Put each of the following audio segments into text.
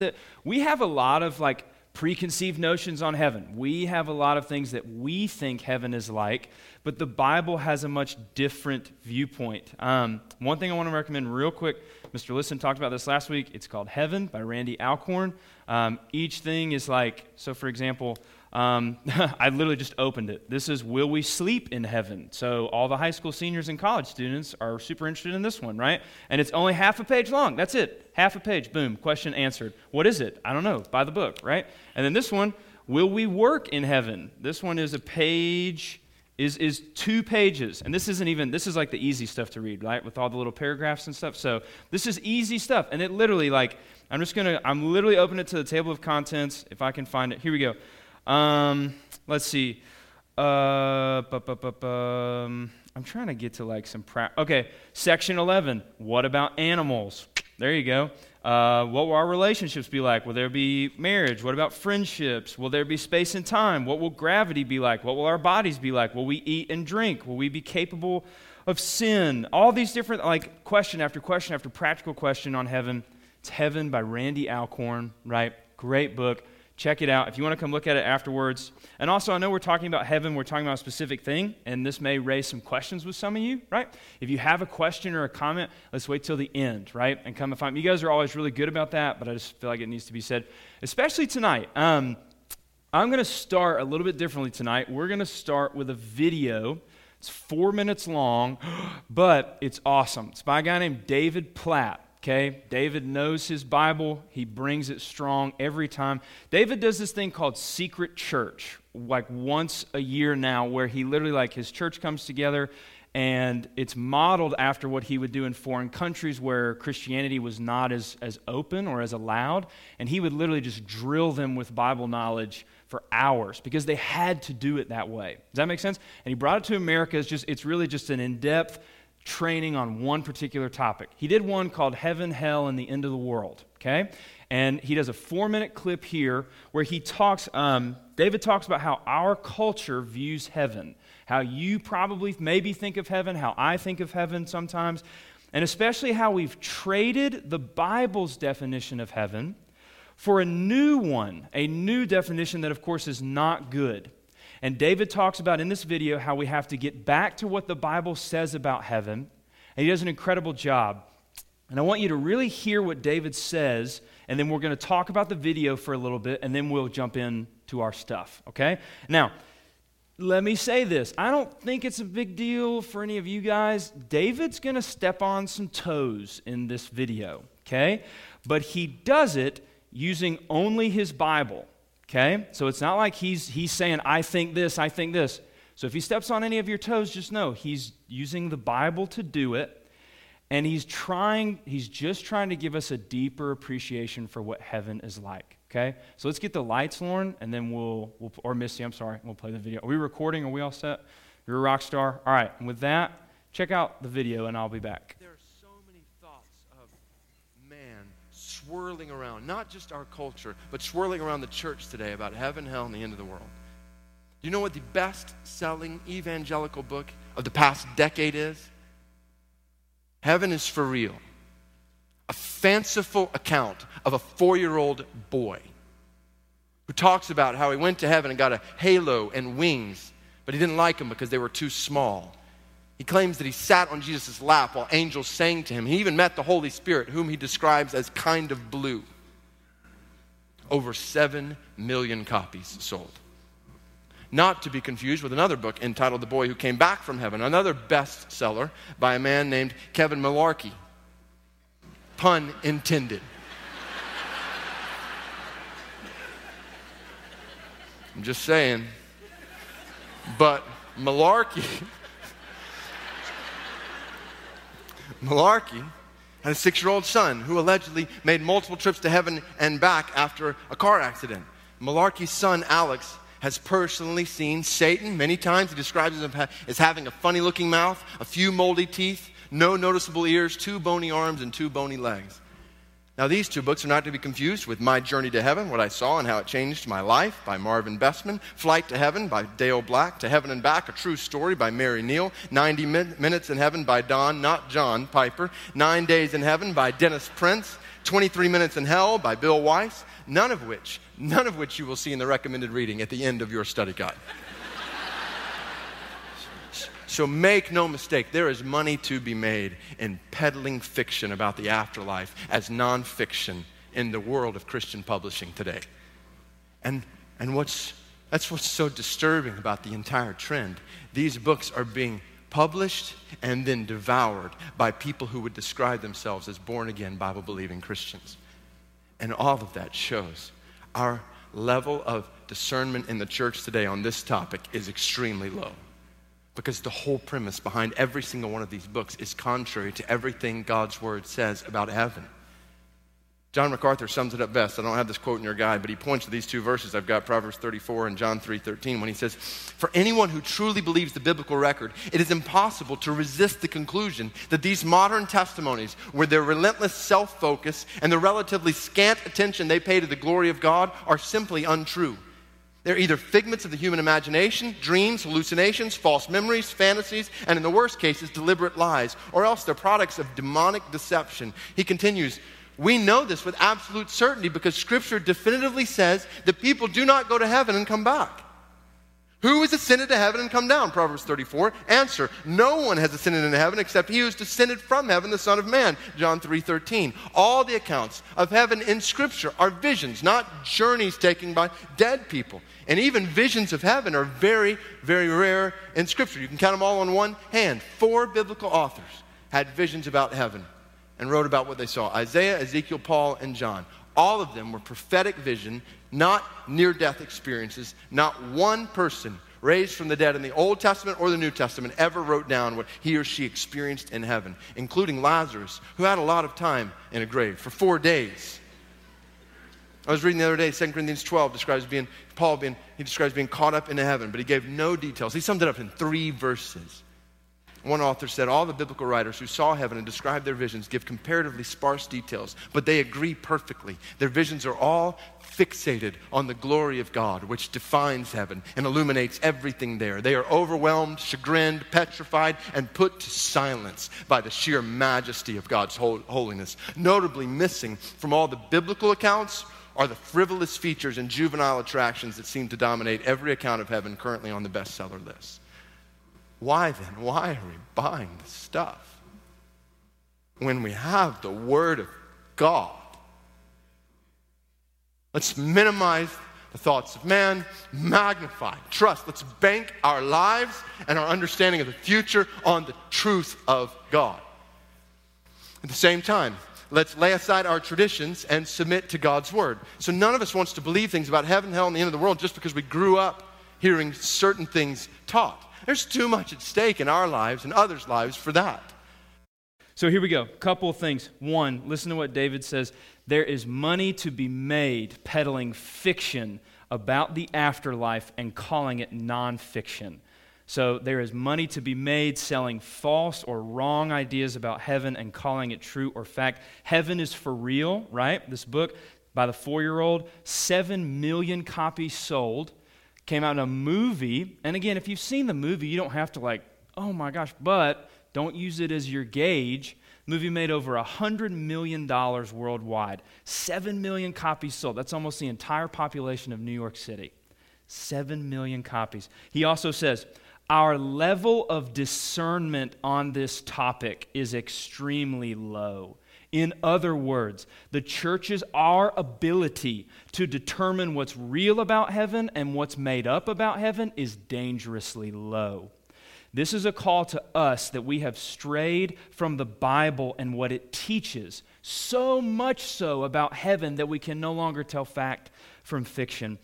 that we have a lot of like preconceived notions on heaven. We have a lot of things that we think heaven is like, but the Bible has a much different viewpoint. Um, one thing I want to recommend real quick Mr. Listen talked about this last week. It's called Heaven by Randy Alcorn. Um, each thing is like, so for example, um, I literally just opened it. This is Will We Sleep in Heaven? So, all the high school seniors and college students are super interested in this one, right? And it's only half a page long. That's it. Half a page. Boom. Question answered. What is it? I don't know. Buy the book, right? And then this one, Will We Work in Heaven? This one is a page. Is, is two pages and this isn't even this is like the easy stuff to read right with all the little paragraphs and stuff so this is easy stuff and it literally like i'm just gonna i'm literally opening it to the table of contents if i can find it here we go um, let's see. Uh, um, I'm trying to get to like some. Pra- okay, section 11. What about animals? There you go. Uh, what will our relationships be like? Will there be marriage? What about friendships? Will there be space and time? What will gravity be like? What will our bodies be like? Will we eat and drink? Will we be capable of sin? All these different, like, question after question after practical question on heaven. It's Heaven by Randy Alcorn, right? Great book. Check it out if you want to come look at it afterwards. And also, I know we're talking about heaven, we're talking about a specific thing, and this may raise some questions with some of you, right? If you have a question or a comment, let's wait till the end, right? And come and find me. You guys are always really good about that, but I just feel like it needs to be said, especially tonight. Um, I'm going to start a little bit differently tonight. We're going to start with a video. It's four minutes long, but it's awesome. It's by a guy named David Platt. Okay, David knows his Bible. He brings it strong every time. David does this thing called secret church, like once a year now, where he literally, like, his church comes together and it's modeled after what he would do in foreign countries where Christianity was not as, as open or as allowed. And he would literally just drill them with Bible knowledge for hours because they had to do it that way. Does that make sense? And he brought it to America. It's, just, it's really just an in depth training on one particular topic. He did one called Heaven, Hell, and the End of the World, okay? And he does a four minute clip here where he talks, um, David talks about how our culture views heaven, how you probably maybe think of heaven, how I think of heaven sometimes, and especially how we've traded the Bible's definition of heaven for a new one, a new definition that, of course, is not good. And David talks about in this video how we have to get back to what the Bible says about heaven. And he does an incredible job. And I want you to really hear what David says, and then we're going to talk about the video for a little bit, and then we'll jump into our stuff, okay? Now, let me say this. I don't think it's a big deal for any of you guys. David's going to step on some toes in this video, okay? But he does it using only his Bible. Okay? So it's not like he's, he's saying, I think this, I think this. So if he steps on any of your toes, just know he's using the Bible to do it. And he's trying, he's just trying to give us a deeper appreciation for what heaven is like. Okay? So let's get the lights, Lauren, and then we'll, we'll or Misty, I'm sorry, we'll play the video. Are we recording? Are we all set? You're a rock star? All right. And with that, check out the video and I'll be back. Swirling around, not just our culture, but swirling around the church today about heaven, hell, and the end of the world. Do you know what the best selling evangelical book of the past decade is? Heaven is for real. A fanciful account of a four year old boy who talks about how he went to heaven and got a halo and wings, but he didn't like them because they were too small. He claims that he sat on Jesus' lap while angels sang to him. He even met the Holy Spirit, whom he describes as kind of blue. Over 7 million copies sold. Not to be confused with another book entitled The Boy Who Came Back from Heaven, another bestseller by a man named Kevin Malarkey. Pun intended. I'm just saying. But Malarkey Malarkey had a six year old son who allegedly made multiple trips to heaven and back after a car accident. Malarkey's son, Alex, has personally seen Satan many times. He describes him as having a funny looking mouth, a few moldy teeth, no noticeable ears, two bony arms, and two bony legs. Now, these two books are not to be confused with My Journey to Heaven, What I Saw and How It Changed My Life by Marvin Besteman, Flight to Heaven by Dale Black, To Heaven and Back, A True Story by Mary Neal, 90 Min- Minutes in Heaven by Don, not John Piper, Nine Days in Heaven by Dennis Prince, 23 Minutes in Hell by Bill Wiese, none of which, none of which you will see in the recommended reading at the end of your study guide. So make no mistake, there is money to be made in peddling fiction about the afterlife as nonfiction in the world of Christian publishing today. And, and what's, that's what's so disturbing about the entire trend. These books are being published and then devoured by people who would describe themselves as born again, Bible believing Christians. And all of that shows our level of discernment in the church today on this topic is extremely low because the whole premise behind every single one of these books is contrary to everything God's Word says about heaven. John MacArthur sums it up best. I don't have this quote in your guide, but he points to these two verses. I've got Proverbs 34 and John 3:13 when he says, "For anyone who truly believes the biblical record, it is impossible to resist the conclusion that these modern testimonies, with their relentless self-focus and the relatively scant attention they pay to the glory of God, are simply untrue." They're either figments of the human imagination, dreams, hallucinations, false memories, fantasies, and in the worst cases, deliberate lies, or else they're products of demonic deception. He continues, We know this with absolute certainty because Scripture definitively says that people do not go to heaven and come back. Who has ascended to heaven and come down? Proverbs 34. Answer, no one has ascended into heaven except he who has descended from heaven, the Son of Man. John 3.13. All the accounts of heaven in Scripture are visions, not journeys taken by dead people. And even visions of heaven are very, very rare in Scripture. You can count them all on one hand. Four biblical authors had visions about heaven and wrote about what they saw Isaiah, Ezekiel, Paul, and John. All of them were prophetic vision, not near death experiences. Not one person raised from the dead in the Old Testament or the New Testament ever wrote down what he or she experienced in heaven, including Lazarus, who had a lot of time in a grave for four days. I was reading the other day, 2 Corinthians 12 describes being, Paul being, he describes being caught up into heaven, but he gave no details. He summed it up in three verses. One author said all the biblical writers who saw heaven and described their visions give comparatively sparse details, but they agree perfectly. Their visions are all fixated on the glory of God, which defines heaven and illuminates everything there. They are overwhelmed, chagrined, petrified, and put to silence by the sheer majesty of God's holiness. Notably missing from all the biblical accounts are the frivolous features and juvenile attractions that seem to dominate every account of heaven currently on the bestseller list. Why then? Why are we buying the stuff? When we have the Word of God. Let's minimize the thoughts of man, magnify, trust. Let's bank our lives and our understanding of the future on the truth of God. At the same time, let's lay aside our traditions and submit to God's word. So none of us wants to believe things about heaven, hell, and the end of the world just because we grew up hearing certain things taught. There's too much at stake in our lives and others' lives for that. So here we go. Couple of things. One, listen to what David says. There is money to be made peddling fiction about the afterlife and calling it nonfiction. So there is money to be made selling false or wrong ideas about heaven and calling it true or fact. Heaven is for real, right? This book by the four year old, seven million copies sold came out in a movie. And again, if you've seen the movie, you don't have to like, oh my gosh, but don't use it as your gauge. movie made over $100 million worldwide, 7 million copies sold. That's almost the entire population of New York City. 7 million copies. He also says, our level of discernment on this topic is extremely low. In other words, the church's our ability to determine what's real about heaven and what's made up about heaven is dangerously low. This is a call to us that we have strayed from the Bible and what it teaches, so much so about heaven that we can no longer tell fact from fiction.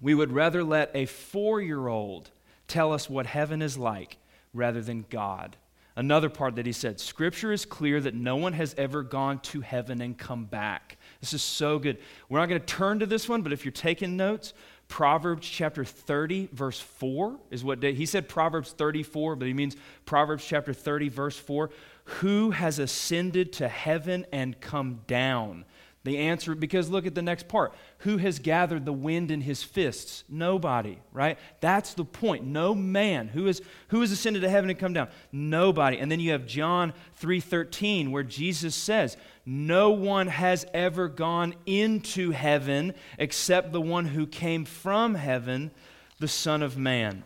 We would rather let a four year old tell us what heaven is like rather than God. Another part that he said Scripture is clear that no one has ever gone to heaven and come back. This is so good. We're not going to turn to this one, but if you're taking notes, Proverbs chapter 30, verse 4 is what he said Proverbs 34, but he means Proverbs chapter 30, verse 4. Who has ascended to heaven and come down? The answer, because look at the next part. Who has gathered the wind in his fists? Nobody, right? That's the point. No man. Who is who has ascended to heaven and come down? Nobody. And then you have John 3:13 where Jesus says, "No one has ever gone into heaven except the one who came from heaven, the Son of Man."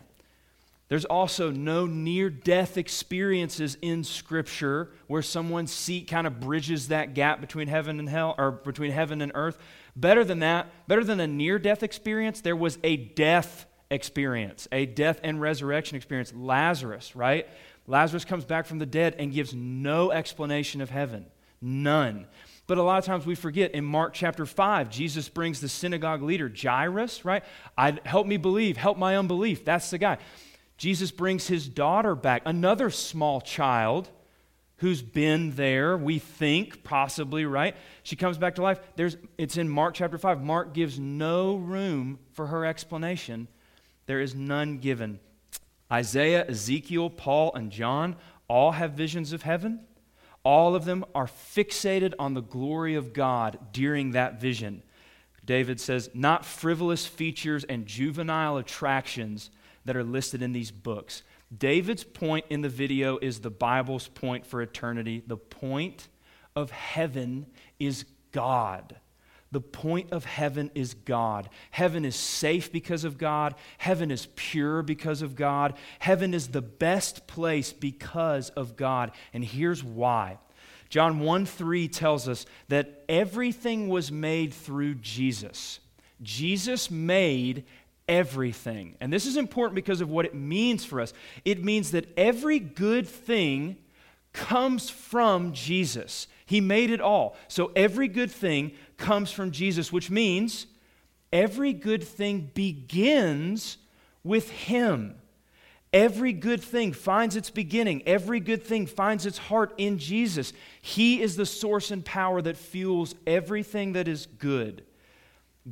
There's also no near death experiences in Scripture where someone's seat kind of bridges that gap between heaven and hell, or between heaven and earth. Better than that, better than a near death experience, there was a death experience, a death and resurrection experience. Lazarus, right? Lazarus comes back from the dead and gives no explanation of heaven. None. But a lot of times we forget in Mark chapter 5, Jesus brings the synagogue leader, Jairus, right? I, help me believe, help my unbelief. That's the guy. Jesus brings his daughter back, another small child who's been there, we think, possibly, right? She comes back to life. There's, it's in Mark chapter 5. Mark gives no room for her explanation, there is none given. Isaiah, Ezekiel, Paul, and John all have visions of heaven. All of them are fixated on the glory of God during that vision. David says, not frivolous features and juvenile attractions that are listed in these books. David's point in the video is the Bible's point for eternity. The point of heaven is God. The point of heaven is God. Heaven is safe because of God. Heaven is pure because of God. Heaven is the best place because of God. And here's why. John 1 3 tells us that everything was made through Jesus. Jesus made everything. And this is important because of what it means for us. It means that every good thing comes from Jesus. He made it all. So every good thing comes from Jesus, which means every good thing begins with Him. Every good thing finds its beginning. Every good thing finds its heart in Jesus. He is the source and power that fuels everything that is good.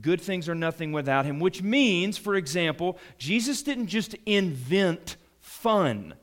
Good things are nothing without him, which means, for example, Jesus didn't just invent fun.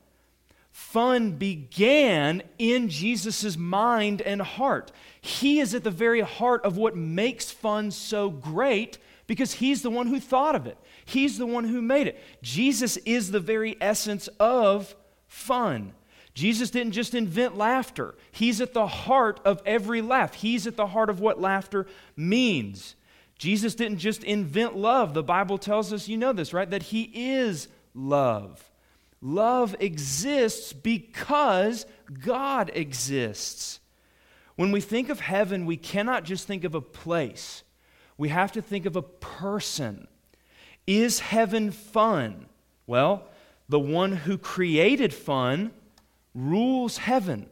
Fun began in Jesus' mind and heart. He is at the very heart of what makes fun so great because he's the one who thought of it. He's the one who made it. Jesus is the very essence of fun. Jesus didn't just invent laughter, He's at the heart of every laugh. He's at the heart of what laughter means. Jesus didn't just invent love. The Bible tells us, you know this, right? That He is love. Love exists because God exists. When we think of heaven, we cannot just think of a place, we have to think of a person. Is heaven fun? Well, the one who created fun rules heaven.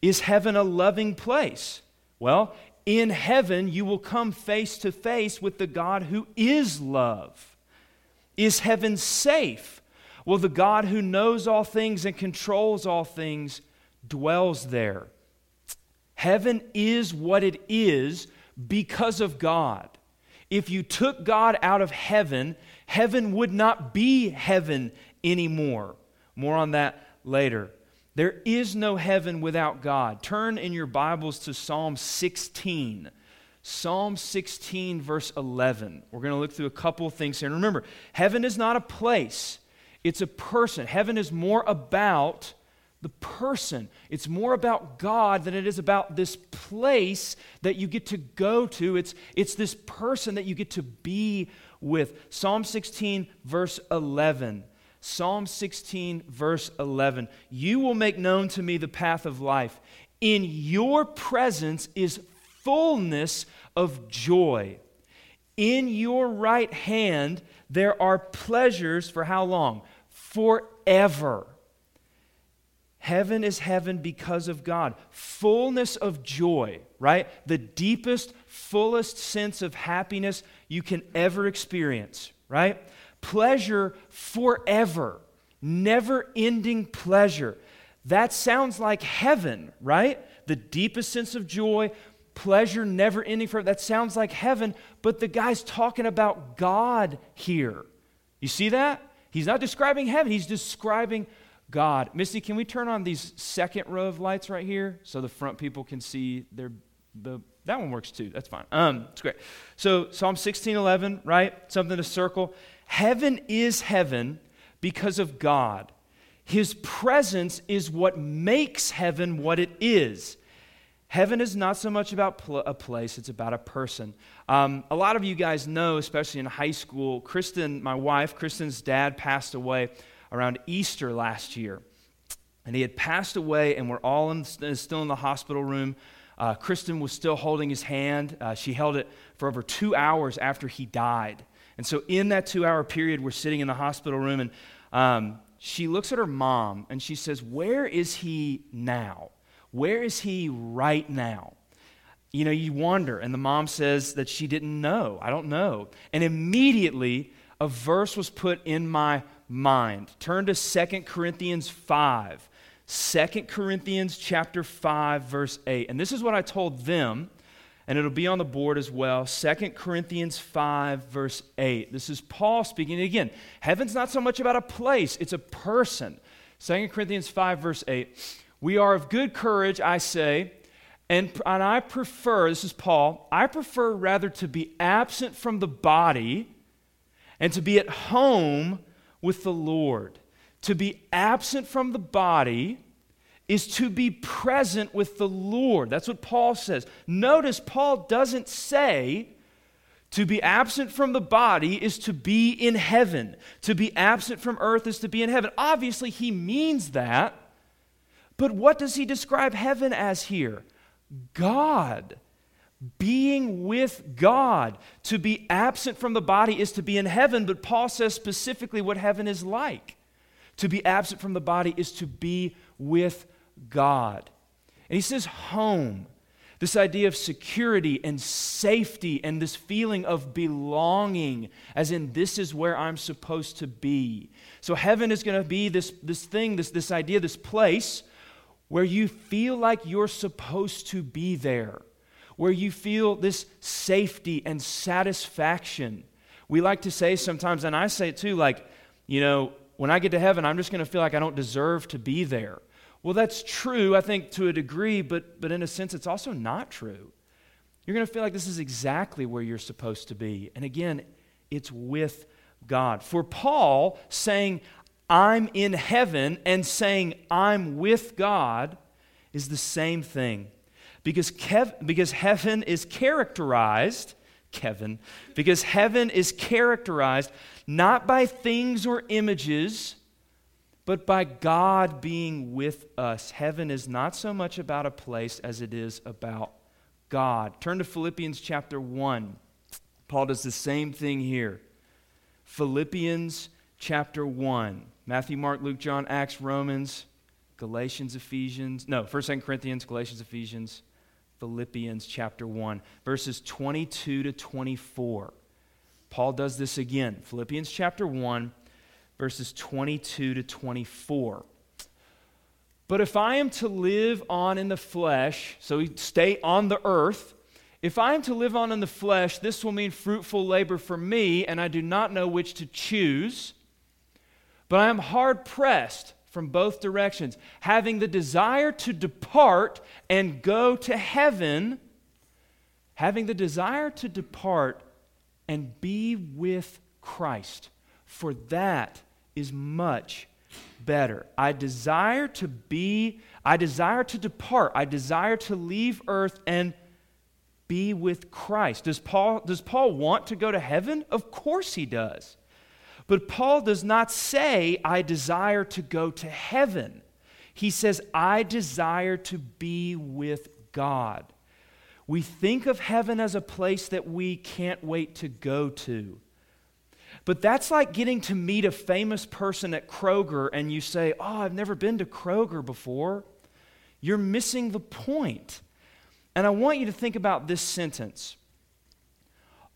Is heaven a loving place? Well, in heaven you will come face to face with the God who is love. Is heaven safe? Well, the God who knows all things and controls all things dwells there. Heaven is what it is because of God. If you took God out of heaven, heaven would not be heaven anymore. More on that later. There is no heaven without God. Turn in your Bibles to Psalm 16. Psalm 16, verse 11. We're going to look through a couple of things here. And remember, heaven is not a place, it's a person. Heaven is more about the person. It's more about God than it is about this place that you get to go to. It's, it's this person that you get to be with. Psalm 16, verse 11. Psalm 16, verse 11. You will make known to me the path of life. In your presence is fullness of joy. In your right hand there are pleasures for how long? Forever. Heaven is heaven because of God. Fullness of joy, right? The deepest, fullest sense of happiness you can ever experience, right? Pleasure forever, never ending pleasure. That sounds like heaven, right? The deepest sense of joy, pleasure never ending forever. That sounds like heaven, but the guy's talking about God here. You see that? He's not describing heaven, he's describing God. Misty, can we turn on these second row of lights right here so the front people can see their the that one works too. That's fine. Um, it's great. So Psalm 16:11, right? Something to circle. Heaven is heaven because of God. His presence is what makes heaven what it is. Heaven is not so much about pl- a place, it's about a person. Um, a lot of you guys know, especially in high school, Kristen, my wife, Kristen's dad passed away around Easter last year. And he had passed away, and we're all in, still in the hospital room. Uh, Kristen was still holding his hand. Uh, she held it for over two hours after he died. And so, in that two hour period, we're sitting in the hospital room, and um, she looks at her mom and she says, Where is he now? Where is he right now? You know, you wonder. And the mom says that she didn't know. I don't know. And immediately, a verse was put in my mind. Turn to Second Corinthians 5. 2 Corinthians chapter 5 verse 8. And this is what I told them, and it'll be on the board as well. 2 Corinthians 5 verse 8. This is Paul speaking. Again, heaven's not so much about a place, it's a person. 2 Corinthians 5 verse 8. We are of good courage, I say, and, and I prefer, this is Paul, I prefer rather to be absent from the body and to be at home with the Lord. To be absent from the body is to be present with the Lord. That's what Paul says. Notice, Paul doesn't say to be absent from the body is to be in heaven. To be absent from earth is to be in heaven. Obviously, he means that. But what does he describe heaven as here? God being with God. To be absent from the body is to be in heaven, but Paul says specifically what heaven is like. To be absent from the body is to be with God. And he says home. This idea of security and safety and this feeling of belonging, as in, this is where I'm supposed to be. So, heaven is going to be this, this thing, this, this idea, this place where you feel like you're supposed to be there where you feel this safety and satisfaction. We like to say sometimes, and I say it too, like, you know, when I get to heaven, I'm just going to feel like I don't deserve to be there. Well, that's true, I think, to a degree, but, but in a sense, it's also not true. You're going to feel like this is exactly where you're supposed to be. And again, it's with God. For Paul, saying, I'm in heaven, and saying, I'm with God, is the same thing. Because, Kev, because heaven is characterized, Kevin, because heaven is characterized not by things or images, but by God being with us. Heaven is not so much about a place as it is about God. Turn to Philippians chapter 1. Paul does the same thing here. Philippians chapter 1. Matthew, Mark, Luke, John, Acts, Romans, Galatians, Ephesians. No, 1st, 2nd Corinthians, Galatians, Ephesians, Philippians chapter 1, verses 22 to 24. Paul does this again. Philippians chapter 1, verses 22 to 24. But if I am to live on in the flesh, so we stay on the earth, if I am to live on in the flesh, this will mean fruitful labor for me, and I do not know which to choose. But I am hard pressed from both directions, having the desire to depart and go to heaven, having the desire to depart and be with Christ. For that is much better. I desire to be, I desire to depart, I desire to leave earth and be with Christ. Does Paul, does Paul want to go to heaven? Of course he does. But Paul does not say, I desire to go to heaven. He says, I desire to be with God. We think of heaven as a place that we can't wait to go to. But that's like getting to meet a famous person at Kroger and you say, Oh, I've never been to Kroger before. You're missing the point. And I want you to think about this sentence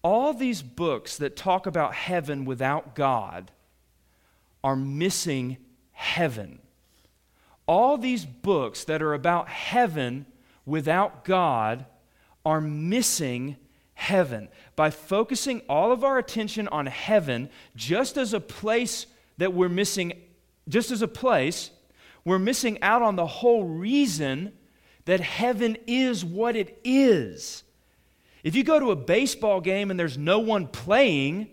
all these books that talk about heaven without God are missing heaven. All these books that are about heaven without God are missing heaven. By focusing all of our attention on heaven just as a place that we're missing, just as a place, we're missing out on the whole reason that heaven is what it is. If you go to a baseball game and there's no one playing,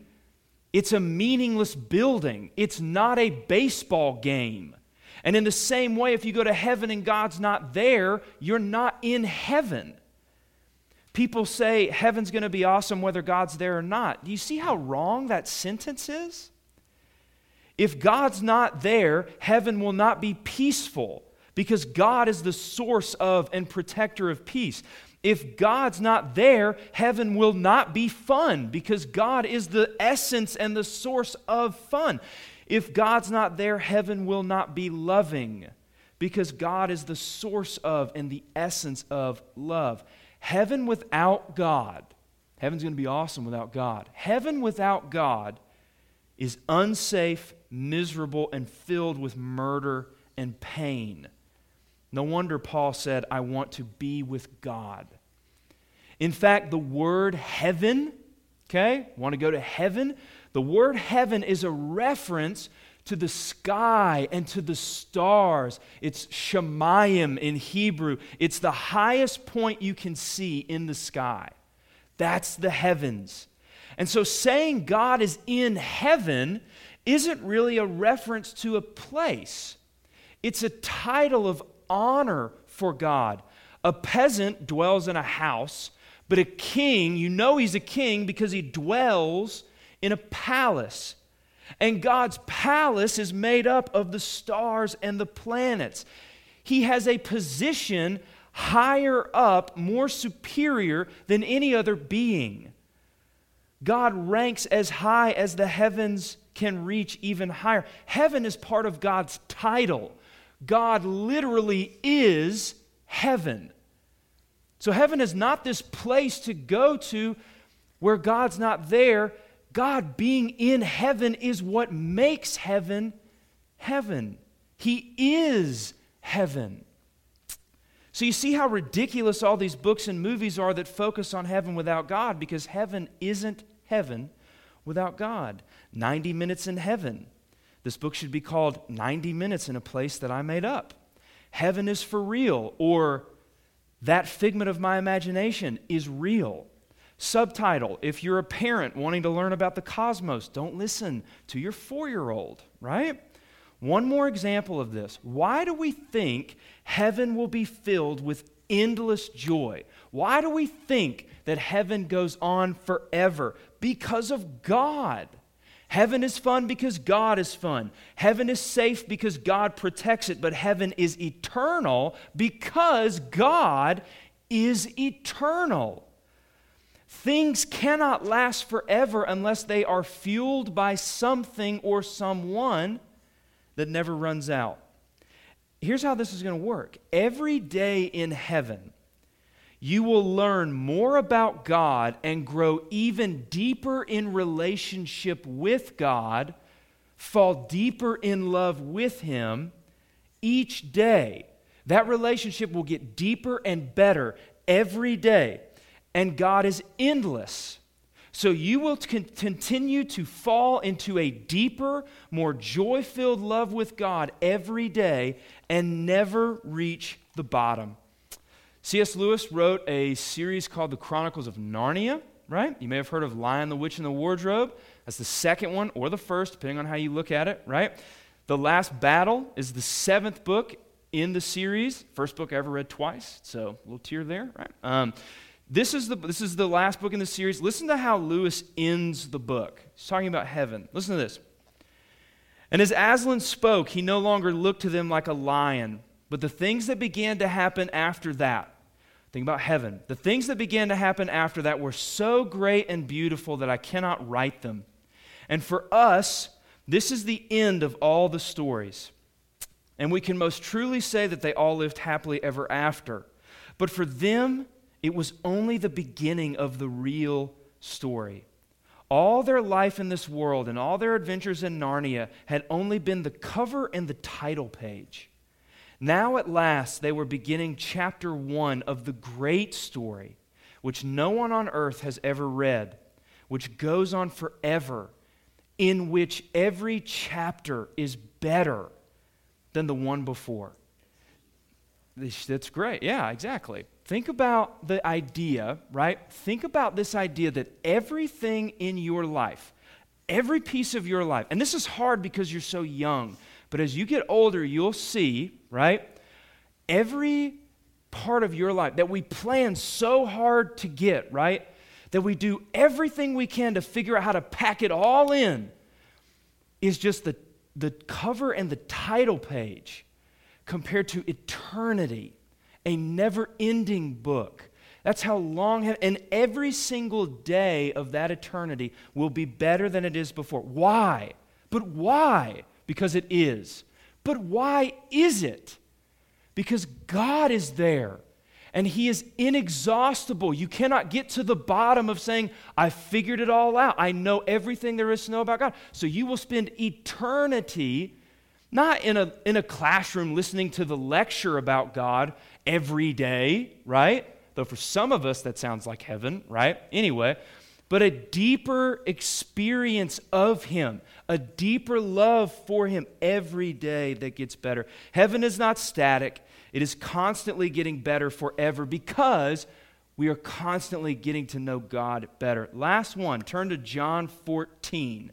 it's a meaningless building. It's not a baseball game. And in the same way, if you go to heaven and God's not there, you're not in heaven. People say heaven's going to be awesome whether God's there or not. Do you see how wrong that sentence is? If God's not there, heaven will not be peaceful because God is the source of and protector of peace. If God's not there, heaven will not be fun because God is the essence and the source of fun. If God's not there, heaven will not be loving because God is the source of and the essence of love. Heaven without God, heaven's going to be awesome without God. Heaven without God is unsafe miserable, and filled with murder and pain. No wonder Paul said, I want to be with God. In fact, the word heaven, okay, want to go to heaven? The word heaven is a reference to the sky and to the stars. It's Shemayim in Hebrew. It's the highest point you can see in the sky. That's the heavens. And so saying God is in heaven isn't really a reference to a place, it's a title of honor for God. A peasant dwells in a house, but a king, you know he's a king because he dwells in a palace. And God's palace is made up of the stars and the planets. He has a position higher up, more superior than any other being. God ranks as high as the heavens can reach even higher. Heaven is part of God's title. God literally is heaven. So, heaven is not this place to go to where God's not there. God being in heaven is what makes heaven heaven. He is heaven. So, you see how ridiculous all these books and movies are that focus on heaven without God because heaven isn't heaven without God. 90 Minutes in Heaven. This book should be called 90 Minutes in a Place That I Made Up. Heaven is for real, or That Figment of My Imagination is real. Subtitle If you're a parent wanting to learn about the cosmos, don't listen to your four year old, right? One more example of this. Why do we think heaven will be filled with endless joy? Why do we think that heaven goes on forever? Because of God. Heaven is fun because God is fun. Heaven is safe because God protects it, but heaven is eternal because God is eternal. Things cannot last forever unless they are fueled by something or someone that never runs out. Here's how this is going to work every day in heaven, you will learn more about God and grow even deeper in relationship with God, fall deeper in love with Him each day. That relationship will get deeper and better every day, and God is endless. So you will continue to fall into a deeper, more joy filled love with God every day and never reach the bottom. C.S. Lewis wrote a series called The Chronicles of Narnia, right? You may have heard of Lion, the Witch, and the Wardrobe. That's the second one or the first, depending on how you look at it, right? The Last Battle is the seventh book in the series. First book I ever read twice, so a little tear there, right? Um, this is, the, this is the last book in the series. Listen to how Lewis ends the book. He's talking about heaven. Listen to this. And as Aslan spoke, he no longer looked to them like a lion, but the things that began to happen after that, think about heaven, the things that began to happen after that were so great and beautiful that I cannot write them. And for us, this is the end of all the stories. And we can most truly say that they all lived happily ever after. But for them, it was only the beginning of the real story. All their life in this world and all their adventures in Narnia had only been the cover and the title page. Now, at last, they were beginning chapter one of the great story, which no one on earth has ever read, which goes on forever, in which every chapter is better than the one before. That's great. Yeah, exactly. Think about the idea, right? Think about this idea that everything in your life, every piece of your life, and this is hard because you're so young, but as you get older, you'll see, right? Every part of your life that we plan so hard to get, right? That we do everything we can to figure out how to pack it all in is just the, the cover and the title page compared to eternity, a never ending book. That's how long, and every single day of that eternity will be better than it is before. Why? But why? Because it is. But why is it? Because God is there and He is inexhaustible. You cannot get to the bottom of saying, I figured it all out. I know everything there is to know about God. So you will spend eternity not in a, in a classroom listening to the lecture about God every day, right? Though for some of us that sounds like heaven, right? Anyway, but a deeper experience of Him, a deeper love for Him every day that gets better. Heaven is not static, it is constantly getting better forever because we are constantly getting to know God better. Last one, turn to John 14.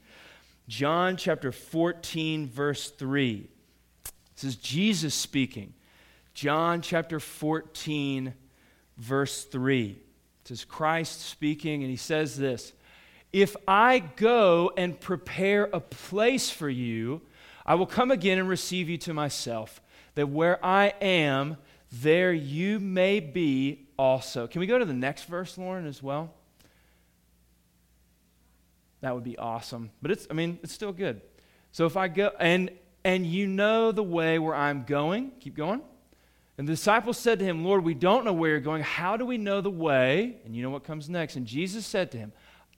John chapter 14, verse 3. This is Jesus speaking. John chapter 14, verse 3. This is Christ speaking, and he says this If I go and prepare a place for you, I will come again and receive you to myself, that where I am, there you may be also. Can we go to the next verse, Lauren, as well? That would be awesome. But it's, I mean, it's still good. So if I go, and, and you know the way where I'm going, keep going. And the disciples said to him, Lord, we don't know where you're going. How do we know the way? And you know what comes next. And Jesus said to him,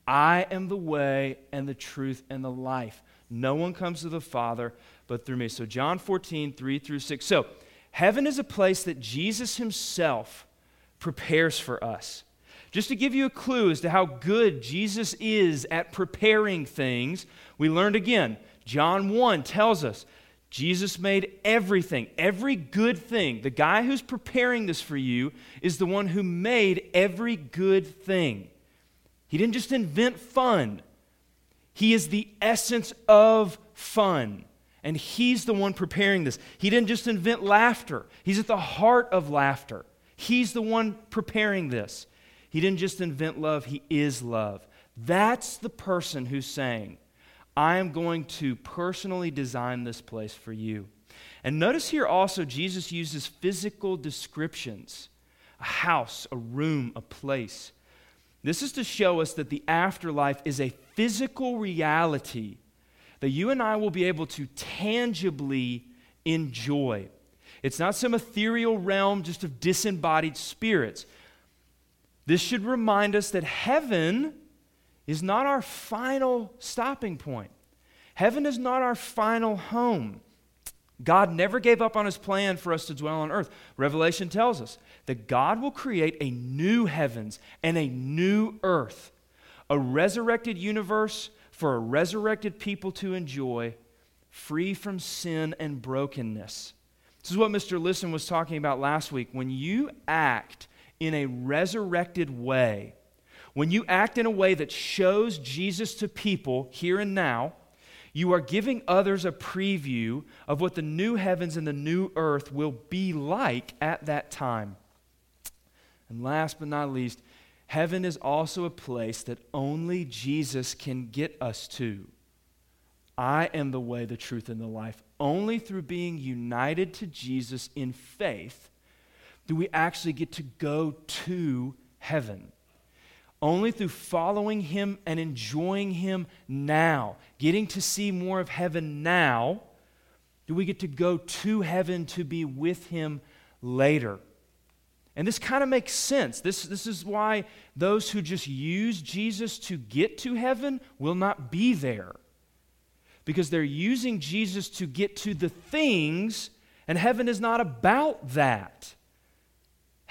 I am the way and the truth and the life. No one comes to the Father but through me. So, John 14, 3 through 6. So, heaven is a place that Jesus himself prepares for us. Just to give you a clue as to how good Jesus is at preparing things, we learned again. John 1 tells us Jesus made everything, every good thing. The guy who's preparing this for you is the one who made every good thing. He didn't just invent fun, he is the essence of fun. And he's the one preparing this. He didn't just invent laughter, he's at the heart of laughter. He's the one preparing this. He didn't just invent love, he is love. That's the person who's saying, I am going to personally design this place for you. And notice here also, Jesus uses physical descriptions a house, a room, a place. This is to show us that the afterlife is a physical reality that you and I will be able to tangibly enjoy. It's not some ethereal realm just of disembodied spirits. This should remind us that heaven is not our final stopping point. Heaven is not our final home. God never gave up on his plan for us to dwell on earth. Revelation tells us that God will create a new heavens and a new earth, a resurrected universe for a resurrected people to enjoy, free from sin and brokenness. This is what Mr. Listen was talking about last week. When you act in a resurrected way, when you act in a way that shows Jesus to people here and now, you are giving others a preview of what the new heavens and the new earth will be like at that time. And last but not least, heaven is also a place that only Jesus can get us to. I am the way, the truth, and the life. Only through being united to Jesus in faith do we actually get to go to heaven. Only through following Him and enjoying Him now, getting to see more of heaven now, do we get to go to heaven to be with Him later. And this kind of makes sense. This, this is why those who just use Jesus to get to heaven will not be there. Because they're using Jesus to get to the things, and heaven is not about that.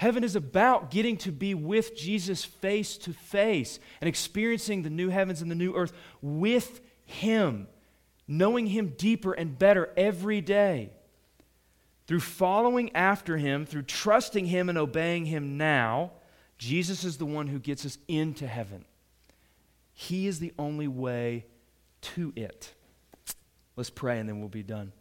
Heaven is about getting to be with Jesus face to face and experiencing the new heavens and the new earth with Him, knowing Him deeper and better every day. Through following after Him, through trusting Him and obeying Him now, Jesus is the one who gets us into heaven. He is the only way to it. Let's pray and then we'll be done.